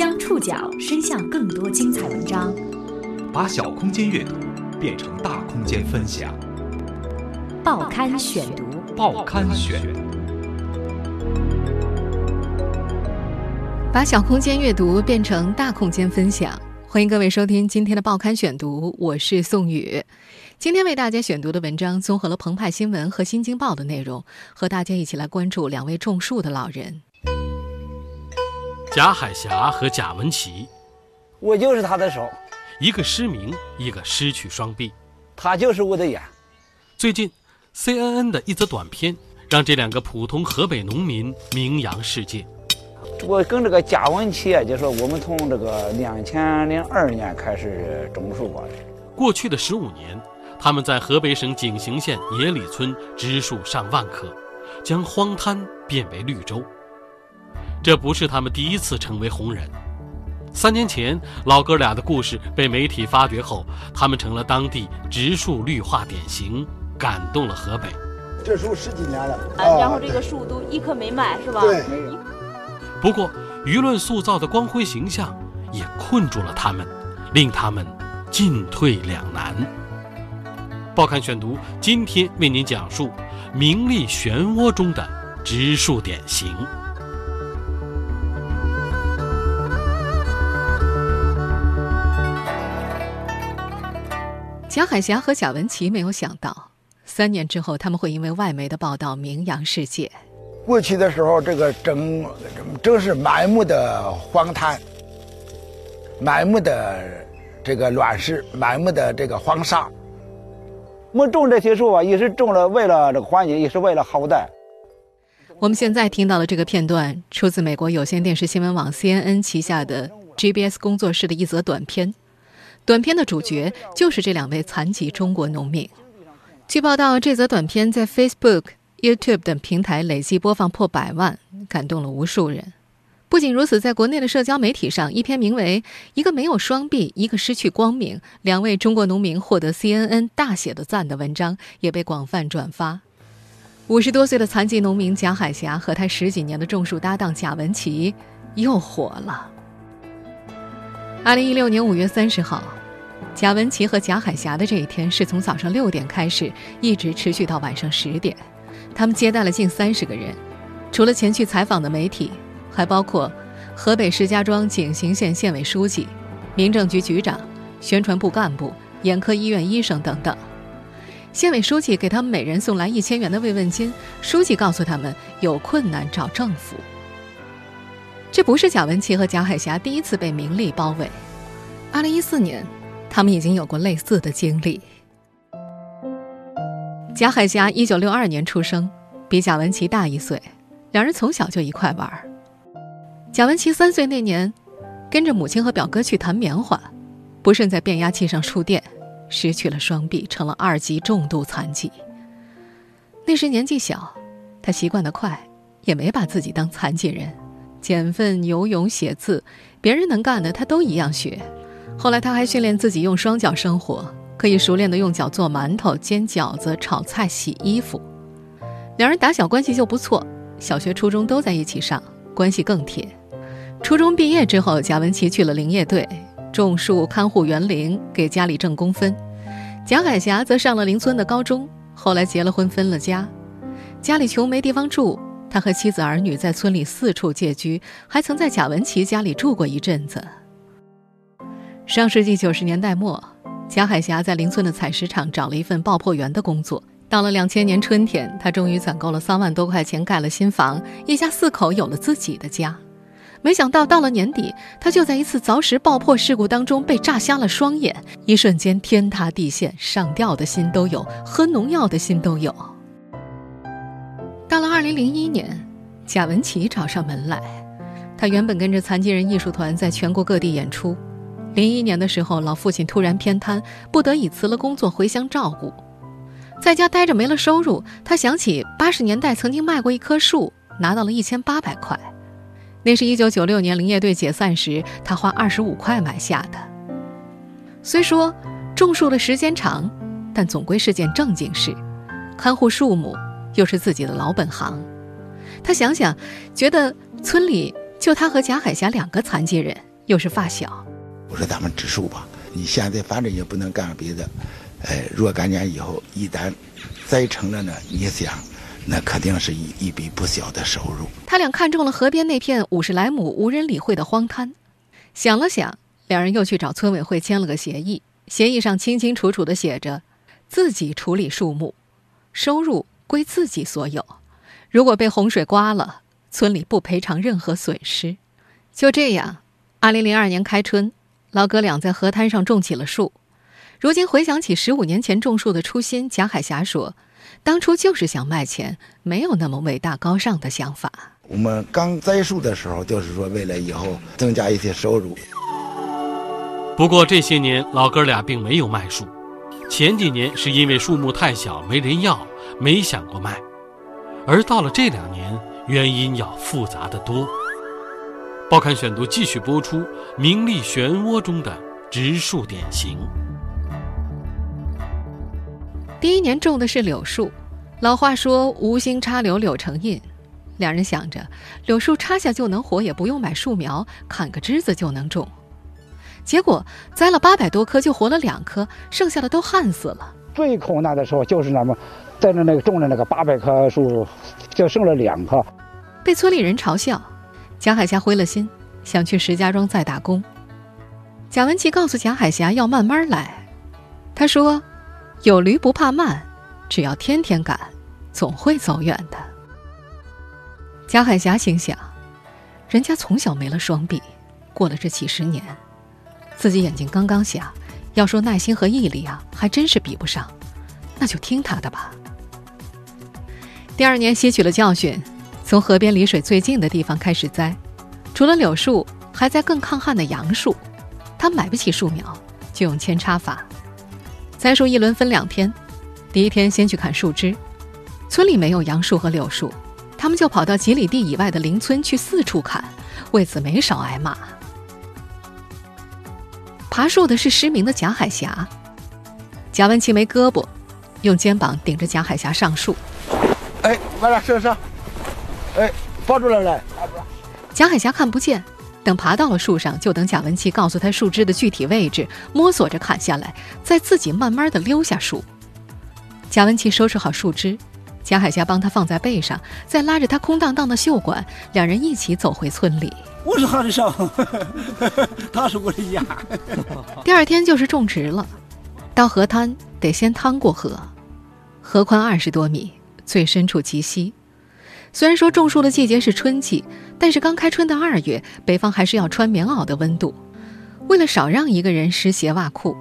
将触角伸向更多精彩文章，把小空间阅读变成大空间分享。报刊选读，报刊选。把小空间阅读变成大空间分享，欢迎各位收听今天的报刊选读，我是宋宇。今天为大家选读的文章综合了澎湃新闻和新京报的内容，和大家一起来关注两位种树的老人。贾海霞和贾文琪，我就是他的手，一个失明，一个失去双臂，他就是我的眼。最近，CNN 的一则短片让这两个普通河北农民名扬世界。我跟这个贾文琪啊，就说我们从这个两千零二年开始种树吧。过去的十五年。他们在河北省井陉县野里村植树上万棵，将荒滩变为绿洲。这不是他们第一次成为红人。三年前，老哥俩的故事被媒体发掘后，他们成了当地植树绿化典型，感动了河北。这树十几年了，然后这个树都一棵没卖，是吧？对。不过，舆论塑造的光辉形象也困住了他们，令他们进退两难。报刊选读，今天为您讲述名利漩涡中的植树典型。贾海霞和贾文琪没有想到，三年之后他们会因为外媒的报道名扬世界。过去的时候，这个正正是满目的荒滩，满目的这个卵石，满目的这个荒沙。我们种这些树啊，也是种了为了这个环境，也是为了后代。我们现在听到的这个片段，出自美国有线电视新闻网 CNN 旗下的 GBS 工作室的一则短片。短片的主角就是这两位残疾中国农民。据报道，这则短片在 Facebook、YouTube 等平台累计播放破百万，感动了无数人。不仅如此，在国内的社交媒体上，一篇名为《一个没有双臂，一个失去光明，两位中国农民获得 CNN 大写的赞》的文章也被广泛转发。五十多岁的残疾农民贾海霞和他十几年的种树搭档贾文琪又火了。二零一六年五月三十号，贾文琪和贾海霞的这一天是从早上六点开始，一直持续到晚上十点。他们接待了近三十个人，除了前去采访的媒体。还包括河北石家庄井陉县县委书记、民政局局长、宣传部干部、眼科医院医生等等。县委书记给他们每人送来一千元的慰问金。书记告诉他们，有困难找政府。这不是贾文琪和贾海霞第一次被名利包围。二零一四年，他们已经有过类似的经历。贾海霞一九六二年出生，比贾文琪大一岁，两人从小就一块玩。贾文琪三岁那年，跟着母亲和表哥去弹棉花，不慎在变压器上触电，失去了双臂，成了二级重度残疾。那时年纪小，他习惯得快，也没把自己当残疾人，捡粪、游泳、写字，别人能干的他都一样学。后来他还训练自己用双脚生活，可以熟练地用脚做馒头、煎饺子、炒菜、洗衣服。两人打小关系就不错，小学、初中都在一起上，关系更铁。初中毕业之后，贾文琪去了林业队，种树、看护园林，给家里挣工分。贾海霞则上了邻村的高中，后来结了婚，分了家。家里穷没地方住，他和妻子儿女在村里四处借居，还曾在贾文琪家里住过一阵子。上世纪九十年代末，贾海霞在邻村的采石场找了一份爆破员的工作。到了两千年春天，他终于攒够了三万多块钱，盖了新房，一家四口有了自己的家。没想到到了年底，他就在一次凿石爆破事故当中被炸瞎了双眼，一瞬间天塌地陷，上吊的心都有，喝农药的心都有。到了二零零一年，贾文琪找上门来，他原本跟着残疾人艺术团在全国各地演出，零一年的时候，老父亲突然偏瘫，不得已辞了工作回乡照顾，在家待着没了收入，他想起八十年代曾经卖过一棵树，拿到了一千八百块。那是一九九六年林业队解散时，他花二十五块买下的。虽说种树的时间长，但总归是件正经事，看护树木又是自己的老本行。他想想，觉得村里就他和贾海霞两个残疾人，又是发小。我说咱们植树吧，你现在反正也不能干别的，哎，若干年以后一旦栽成了呢，你想，那肯定是一一笔不小的收入。他俩看中了河边那片五十来亩无人理会的荒滩，想了想，两人又去找村委会签了个协议，协议上清清楚楚地写着，自己处理树木，收入归自己所有，如果被洪水刮了，村里不赔偿任何损失。就这样，二零零二年开春。老哥俩在河滩上种起了树。如今回想起十五年前种树的初心，贾海霞说：“当初就是想卖钱，没有那么伟大高尚的想法。”我们刚栽树的时候，就是说为了以后增加一些收入。不过这些年，老哥俩并没有卖树。前几年是因为树木太小没人要，没想过卖。而到了这两年，原因要复杂的多。报刊选读继续播出名利漩涡中的植树典型。第一年种的是柳树，老话说“无心插柳柳成荫”，两人想着柳树插下就能活，也不用买树苗，砍个枝子就能种。结果栽了八百多棵，就活了两棵，剩下的都旱死了。最苦难的时候就是那么，在那那个种的那个八百棵树，就剩了两棵，被村里人嘲笑。贾海霞灰了心，想去石家庄再打工。贾文琪告诉贾海霞要慢慢来，他说：“有驴不怕慢，只要天天赶，总会走远的。”贾海霞心想，人家从小没了双臂，过了这几十年，自己眼睛刚刚瞎，要说耐心和毅力啊，还真是比不上，那就听他的吧。第二年吸取了教训。从河边离水最近的地方开始栽，除了柳树，还在更抗旱的杨树。他买不起树苗，就用扦插法。栽树一轮分两天，第一天先去砍树枝。村里没有杨树和柳树，他们就跑到几里地以外的邻村去四处砍，为此没少挨骂。爬树的是失明的贾海霞，贾文琪没胳膊，用肩膀顶着贾海霞上树。哎，慢点，上上。哎，抱住了来！贾海霞看不见，等爬到了树上，就等贾文琪告诉他树枝的具体位置，摸索着砍下来，再自己慢慢的溜下树。贾文琪收拾好树枝，贾海霞帮他放在背上，再拉着他空荡荡的袖管，两人一起走回村里。我是他的上，他是我的牙。第二天就是种植了，到河滩得先趟过河，河宽二十多米，最深处极西。虽然说种树的季节是春季，但是刚开春的二月，北方还是要穿棉袄的温度。为了少让一个人湿鞋袜裤，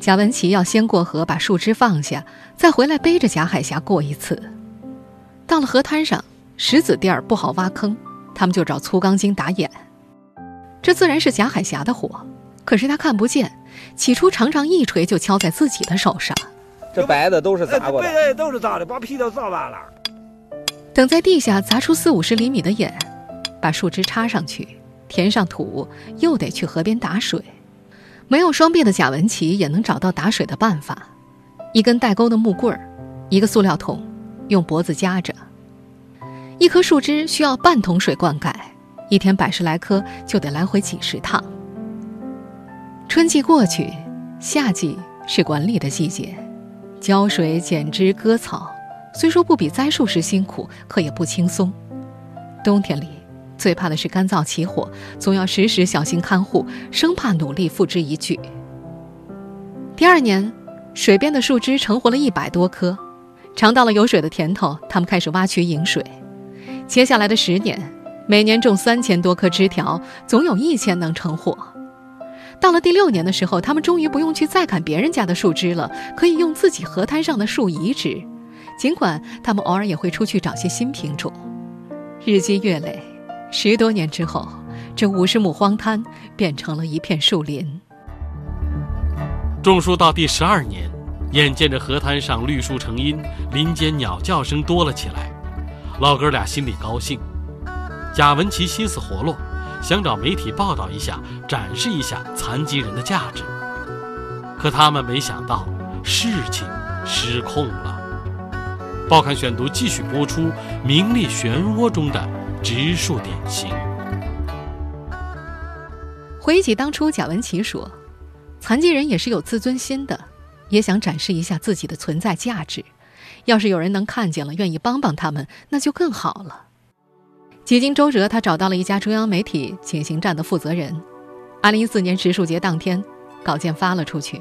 贾文琪要先过河把树枝放下，再回来背着贾海霞过一次。到了河滩上，石子地儿不好挖坑，他们就找粗钢筋打眼。这自然是贾海霞的活，可是他看不见，起初常常一锤就敲在自己的手上。这白的都是砸过的，对，都是砸的，把皮都砸完了。等在地下砸出四五十厘米的眼，把树枝插上去，填上土，又得去河边打水。没有双臂的贾文琪也能找到打水的办法：一根带钩的木棍儿，一个塑料桶，用脖子夹着。一棵树枝需要半桶水灌溉，一天百十来棵就得来回几十趟。春季过去，夏季是管理的季节，浇水、剪枝、割草。虽说不比栽树时辛苦，可也不轻松。冬天里最怕的是干燥起火，总要时时小心看护，生怕努力付之一炬。第二年，水边的树枝成活了一百多棵，尝到了有水的甜头，他们开始挖渠引水。接下来的十年，每年种三千多棵枝条，总有一千能成活。到了第六年的时候，他们终于不用去再砍别人家的树枝了，可以用自己河滩上的树移植。尽管他们偶尔也会出去找些新品种，日积月累，十多年之后，这五十亩荒滩变成了一片树林。种树到第十二年，眼见着河滩上绿树成荫，林间鸟叫声多了起来，老哥俩心里高兴。贾文琪心思活络，想找媒体报道一下，展示一下残疾人的价值。可他们没想到，事情失控了。报刊选读继续播出名利漩涡中的植树典型。回忆起当初，贾文琪说：“残疾人也是有自尊心的，也想展示一下自己的存在价值。要是有人能看见了，愿意帮帮他们，那就更好了。”几经周折，他找到了一家中央媒体景行站的负责人。二零一四年植树节当天，稿件发了出去。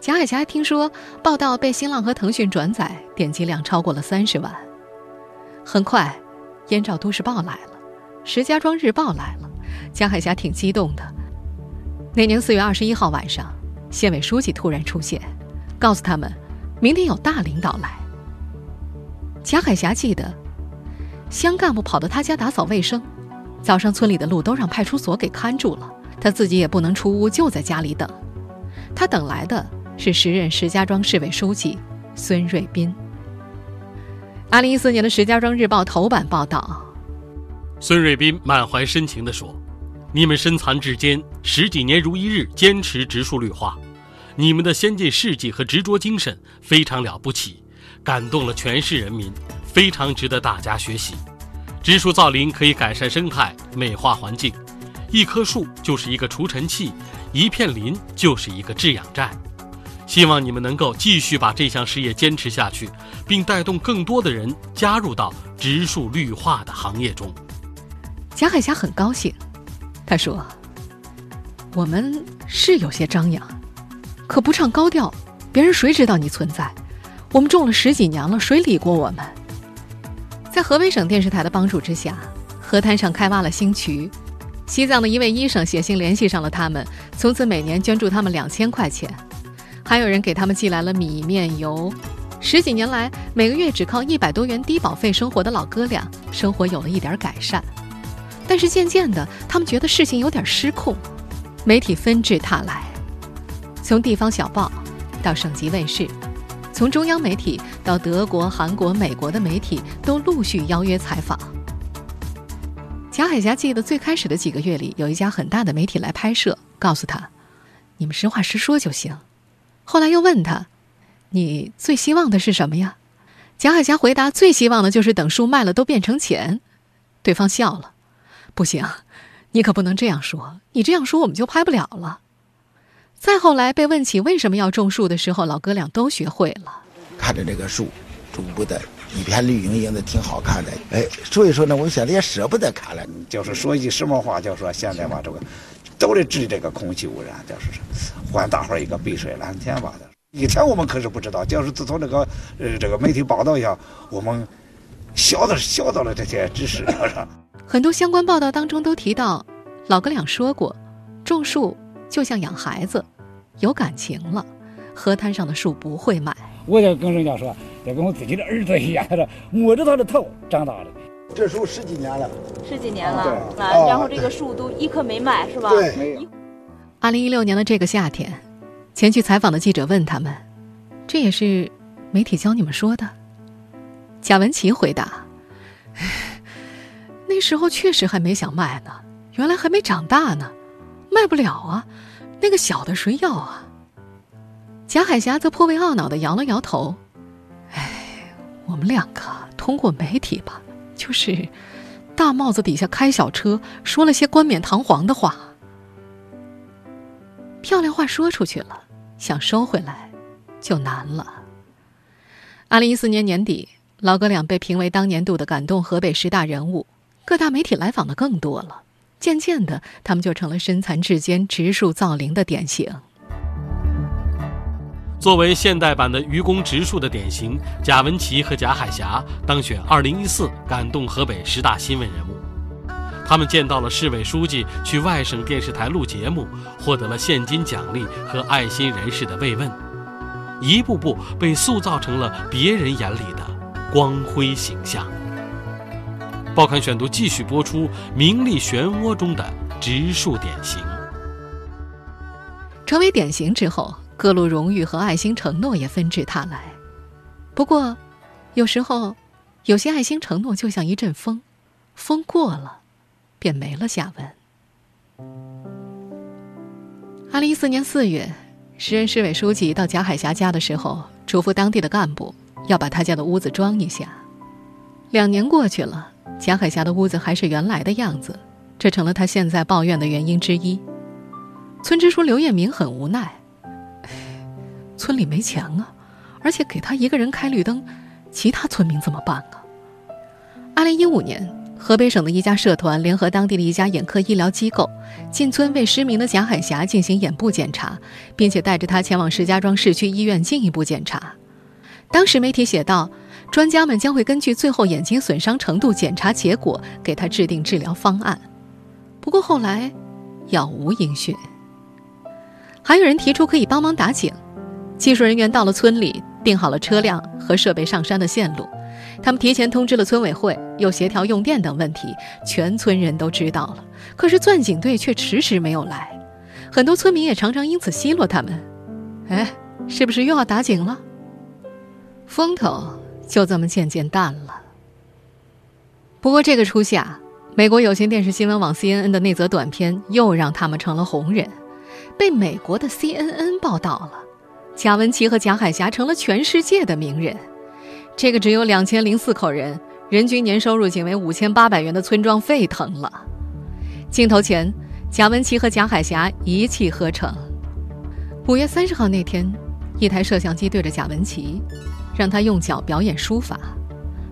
贾海霞听说报道被新浪和腾讯转载，点击量超过了三十万。很快，燕赵都市报来了，石家庄日报来了，贾海霞挺激动的。那年四月二十一号晚上，县委书记突然出现，告诉他们，明天有大领导来。贾海霞记得，乡干部跑到他家打扫卫生，早上村里的路都让派出所给看住了，他自己也不能出屋，就在家里等。他等来的。是时任石家庄市委书记孙瑞斌。二零一四年的《石家庄日报》头版报道，孙瑞斌满怀深情地说：“你们身残志坚，十几年如一日坚持植树绿化，你们的先进事迹和执着精神非常了不起，感动了全市人民，非常值得大家学习。植树造林可以改善生态、美化环境，一棵树就是一个除尘器，一片林就是一个制氧站。”希望你们能够继续把这项事业坚持下去，并带动更多的人加入到植树绿化的行业中。贾海霞很高兴，他说：“我们是有些张扬，可不唱高调，别人谁知道你存在？我们种了十几年了，谁理过我们？”在河北省电视台的帮助之下，河滩上开挖了新渠。西藏的一位医生写信联系上了他们，从此每年捐助他们两千块钱。还有人给他们寄来了米面油，十几年来，每个月只靠一百多元低保费生活的老哥俩，生活有了一点改善。但是渐渐的，他们觉得事情有点失控，媒体纷至沓来，从地方小报到省级卫视，从中央媒体到德国、韩国、美国的媒体都陆续邀约采访。贾海霞记得最开始的几个月里，有一家很大的媒体来拍摄，告诉他：“你们实话实说就行。”后来又问他：“你最希望的是什么呀？”贾海霞回答：“最希望的就是等树卖了都变成钱。”对方笑了：“不行，你可不能这样说。你这样说我们就拍不了了。”再后来被问起为什么要种树的时候，老哥俩都学会了。看着这个树，逐步的一片绿莹莹的，挺好看的。哎，所以说呢，我现在也舍不得砍了。就是说一句什么话，就说现在吧，这个。都得治这个空气污染，就是还大伙儿一个碧水蓝天吧。以前我们可是不知道，就是自从这个呃这个媒体报道一下，我们晓得晓得了这些知识。很多相关报道当中都提到，老哥俩说过，种树就像养孩子，有感情了，河滩上的树不会卖。我就跟人家说，就跟我自己的儿子一样的，摸着他的头长大的。这树十几年了，十几年了啊！然后这个树都一棵没卖，是吧？对，没有。二零一六年的这个夏天，前去采访的记者问他们：“这也是媒体教你们说的？”贾文琪回答：“ 那时候确实还没想卖呢，原来还没长大呢，卖不了啊。那个小的谁要啊？”贾海霞则颇为懊恼的摇了摇头：“哎，我们两个通过媒体吧。”就是，大帽子底下开小车，说了些冠冕堂皇的话。漂亮话说出去了，想收回来，就难了。二零一四年年底，老哥俩被评为当年度的感动河北十大人物，各大媒体来访的更多了。渐渐的，他们就成了身残志坚、植树造林的典型。作为现代版的愚公植树的典型，贾文琪和贾海霞当选2014感动河北十大新闻人物。他们见到了市委书记，去外省电视台录节目，获得了现金奖励和爱心人士的慰问，一步步被塑造成了别人眼里的光辉形象。报刊选读继续播出名利漩涡中的植树典型。成为典型之后。各路荣誉和爱心承诺也纷至沓来，不过，有时候，有些爱心承诺就像一阵风，风过了，便没了下文。二零一四年四月，时任市委书记到贾海霞家的时候，嘱咐当地的干部要把他家的屋子装一下。两年过去了，贾海霞的屋子还是原来的样子，这成了他现在抱怨的原因之一。村支书刘彦明很无奈：“村里没钱啊，而且给他一个人开绿灯，其他村民怎么办啊？”二零一五年，河北省的一家社团联合当地的一家眼科医疗机构进村为失明的贾海霞进行眼部检查，并且带着他前往石家庄市区医院进一步检查。当时媒体写道：“专家们将会根据最后眼睛损伤程度检查结果，给他制定治疗方案。”不过后来，杳无音讯。还有人提出可以帮忙打井，技术人员到了村里，定好了车辆和设备上山的线路。他们提前通知了村委会，又协调用电等问题，全村人都知道了。可是钻井队却迟迟没有来，很多村民也常常因此奚落他们：“哎，是不是又要打井了？”风头就这么渐渐淡了。不过这个初夏，美国有线电视新闻网 CNN 的那则短片又让他们成了红人，被美国的 CNN 报道了。贾文琪和贾海霞成了全世界的名人。这个只有两千零四口人、人均年收入仅为五千八百元的村庄沸腾了。镜头前，贾文琪和贾海霞一气呵成。五月三十号那天，一台摄像机对着贾文琪。让他用脚表演书法，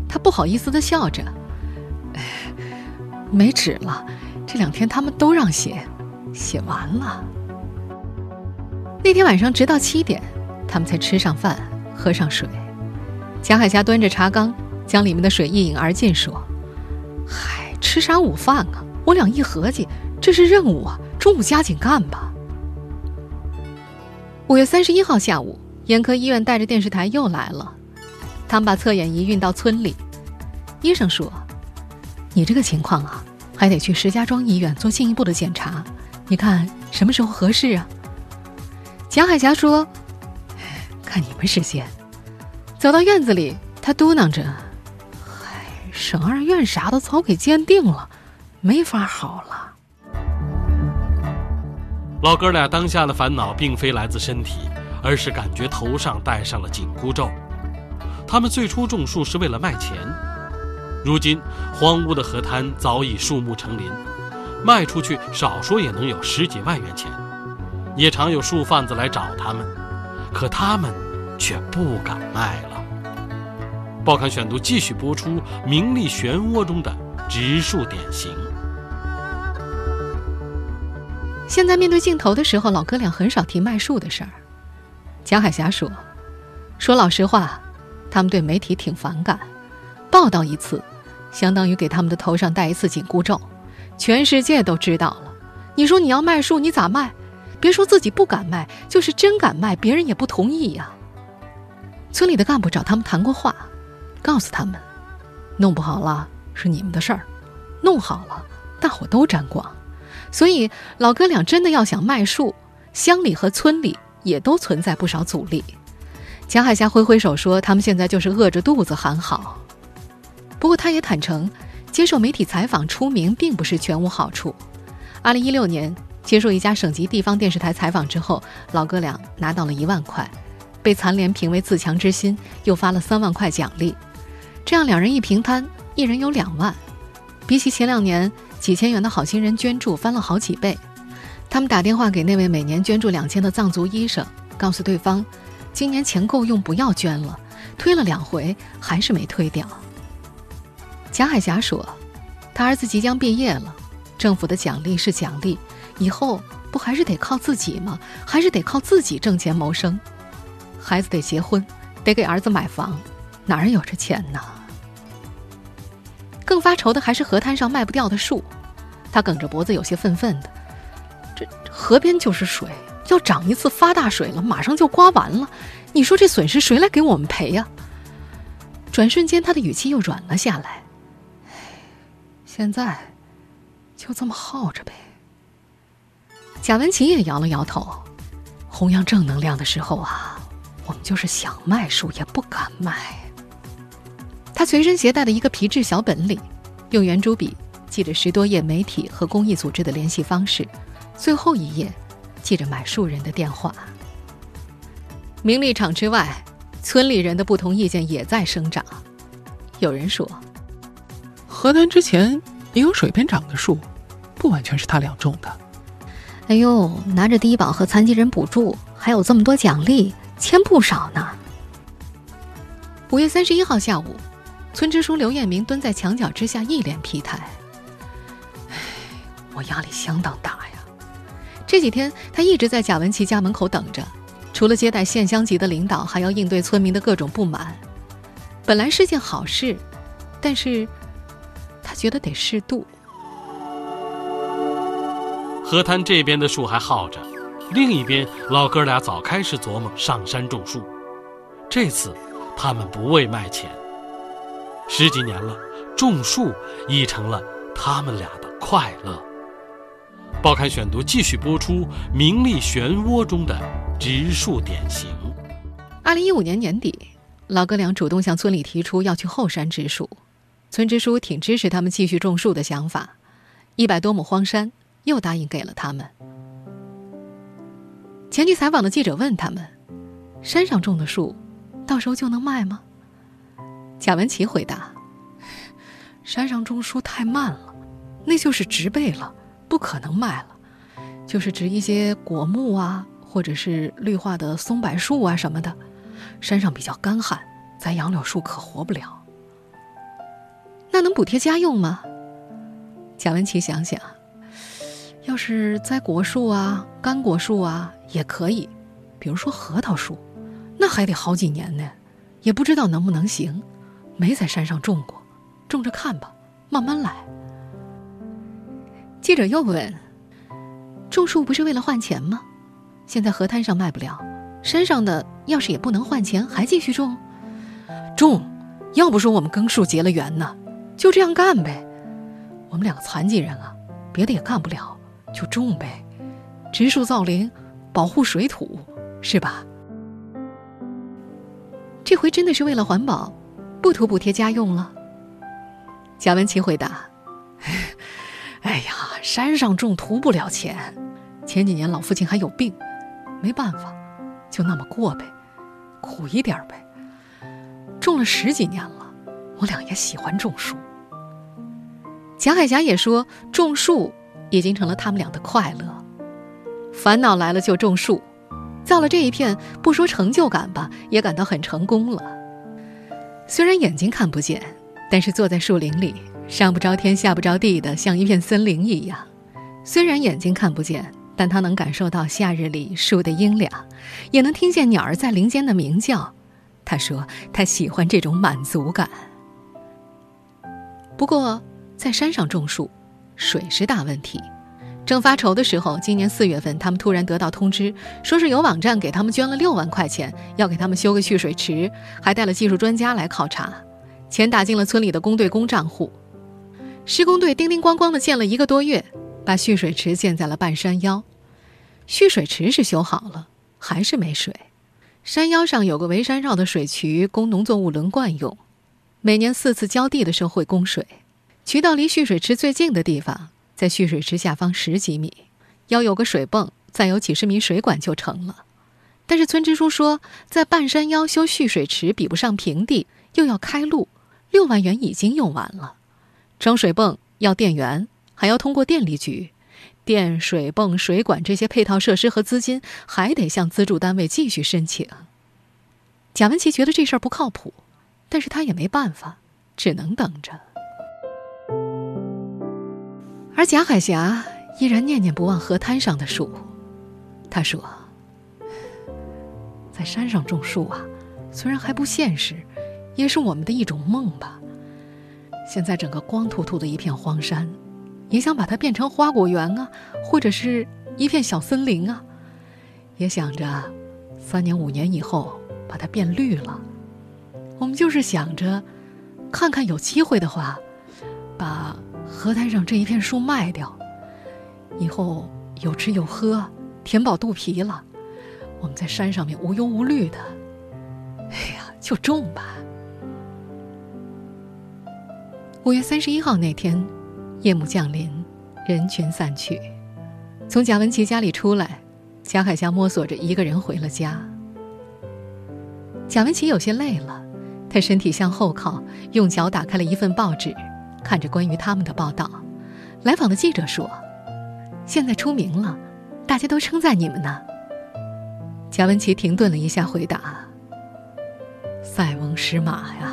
他不好意思地笑着：“没纸了，这两天他们都让写，写完了。”那天晚上直到七点，他们才吃上饭，喝上水。贾海霞端着茶缸，将里面的水一饮而尽，说：“嗨，吃啥午饭啊？我俩一合计，这是任务啊，中午加紧干吧。”五月三十一号下午。眼科医院带着电视台又来了，他们把测眼仪运到村里。医生说：“你这个情况啊，还得去石家庄医院做进一步的检查。你看什么时候合适啊？”蒋海霞说：“看你们时间。”走到院子里，他嘟囔着：“嗨，省二院啥的早给鉴定了，没法好了。”老哥俩当下的烦恼并非来自身体。而是感觉头上戴上了紧箍咒。他们最初种树是为了卖钱，如今荒芜的河滩早已树木成林，卖出去少说也能有十几万元钱。也常有树贩子来找他们，可他们却不敢卖了。报刊选读继续播出名利漩涡中的植树典型。现在面对镜头的时候，老哥俩很少提卖树的事儿。蒋海霞说：“说老实话，他们对媒体挺反感，报道一次，相当于给他们的头上戴一次紧箍咒，全世界都知道了。你说你要卖树，你咋卖？别说自己不敢卖，就是真敢卖，别人也不同意呀。”村里的干部找他们谈过话，告诉他们，弄不好了是你们的事儿，弄好了大伙都沾光。所以老哥俩真的要想卖树，乡里和村里。也都存在不少阻力。蒋海霞挥挥手说：“他们现在就是饿着肚子喊好。”不过，他也坦诚，接受媒体采访出名并不是全无好处。二零一六年，接受一家省级地方电视台采访之后，老哥俩拿到了一万块，被残联评为自强之心，又发了三万块奖励。这样两人一平摊，一人有两万，比起前两年几千元的好心人捐助，翻了好几倍。他们打电话给那位每年捐助两千的藏族医生，告诉对方，今年钱够用，不要捐了。推了两回，还是没推掉。贾海霞说：“他儿子即将毕业了，政府的奖励是奖励，以后不还是得靠自己吗？还是得靠自己挣钱谋生。孩子得结婚，得给儿子买房，哪儿有这钱呢？”更发愁的还是河滩上卖不掉的树，他梗着脖子，有些愤愤的。这河边就是水，要涨一次发大水了，马上就刮完了。你说这损失谁来给我们赔呀？转瞬间，他的语气又软了下来。现在就这么耗着呗。贾文琴也摇了摇头。弘扬正能量的时候啊，我们就是想卖树也不敢卖。他随身携带的一个皮质小本里，用圆珠笔记着十多页媒体和公益组织的联系方式。最后一页，记着买树人的电话。名利场之外，村里人的不同意见也在生长。有人说，河南之前也有水边长的树，不完全是他俩种的。哎呦，拿着低保和残疾人补助，还有这么多奖励，钱不少呢。五月三十一号下午，村支书刘彦明蹲在墙角之下，一脸疲态。我压力相当大呀。这几天他一直在贾文琪家门口等着，除了接待县乡级的领导，还要应对村民的各种不满。本来是件好事，但是他觉得得适度。河滩这边的树还耗着，另一边老哥俩早开始琢磨上山种树。这次，他们不为卖钱。十几年了，种树已成了他们俩的快乐。报刊选读继续播出名利漩涡中的植树典型。二零一五年年底，老哥俩主动向村里提出要去后山植树，村支书挺支持他们继续种树的想法。一百多亩荒山。又答应给了他们。前去采访的记者问他们：“山上种的树，到时候就能卖吗？”贾文琪回答：“山上种树太慢了，那就是植被了，不可能卖了。就是植一些果木啊，或者是绿化的松柏树啊什么的。山上比较干旱，栽杨柳树可活不了。那能补贴家用吗？”贾文琪想想。要是栽果树啊、干果树啊也可以，比如说核桃树，那还得好几年呢，也不知道能不能行。没在山上种过，种着看吧，慢慢来。记者又问：“种树不是为了换钱吗？现在河滩上卖不了，山上的要是也不能换钱，还继续种？种，要不说我们耕树结了缘呢，就这样干呗。我们两个残疾人啊，别的也干不了。”就种呗，植树造林，保护水土，是吧？这回真的是为了环保，不图补贴家用了。贾文琪回答：“ 哎呀，山上种图不了钱，前几年老父亲还有病，没办法，就那么过呗，苦一点呗。种了十几年了，我俩也喜欢种树。”贾海霞也说：“种树。”已经成了他们俩的快乐。烦恼来了就种树，造了这一片，不说成就感吧，也感到很成功了。虽然眼睛看不见，但是坐在树林里，上不着天下不着地的，像一片森林一样。虽然眼睛看不见，但他能感受到夏日里树的阴凉，也能听见鸟儿在林间的鸣叫。他说他喜欢这种满足感。不过在山上种树。水是大问题，正发愁的时候，今年四月份，他们突然得到通知，说是有网站给他们捐了六万块钱，要给他们修个蓄水池，还带了技术专家来考察，钱打进了村里的工队公账户。施工队叮叮咣咣的建了一个多月，把蓄水池建在了半山腰。蓄水池是修好了，还是没水。山腰上有个围山绕的水渠，供农作物轮灌用，每年四次浇地的时候会供水。渠道离蓄水池最近的地方，在蓄水池下方十几米，要有个水泵，再有几十米水管就成了。但是村支书说，在半山腰修蓄水池比不上平地，又要开路，六万元已经用完了。装水泵要电源，还要通过电力局，电、水泵、水管这些配套设施和资金，还得向资助单位继续申请。贾文琪觉得这事儿不靠谱，但是他也没办法，只能等着。而贾海霞依然念念不忘河滩上的树。他说：“在山上种树啊，虽然还不现实，也是我们的一种梦吧。现在整个光秃秃的一片荒山，也想把它变成花果园啊，或者是一片小森林啊。也想着，三年五年以后把它变绿了。我们就是想着，看看有机会的话，把。”河滩上这一片树卖掉，以后有吃有喝，填饱肚皮了，我们在山上面无忧无虑的。哎呀，就种吧。五月三十一号那天，夜幕降临，人群散去。从贾文琪家里出来，贾海霞摸索着一个人回了家。贾文琪有些累了，他身体向后靠，用脚打开了一份报纸。看着关于他们的报道，来访的记者说：“现在出名了，大家都称赞你们呢。贾文琪停顿了一下，回答：“塞翁失马呀。”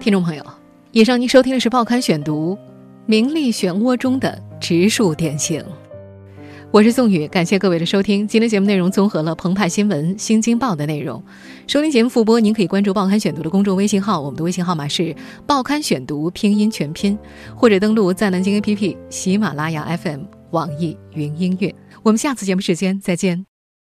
听众朋友，以上您收听的是《报刊选读》，名利漩涡中的植树典型。我是宋宇，感谢各位的收听。今天节目内容综合了澎湃新闻、新京报的内容。收听节目复播，您可以关注《报刊选读》的公众微信号，我们的微信号码是“报刊选读”拼音全拼，或者登录在南京 APP、喜马拉雅 FM、网易云音乐。我们下次节目时间再见。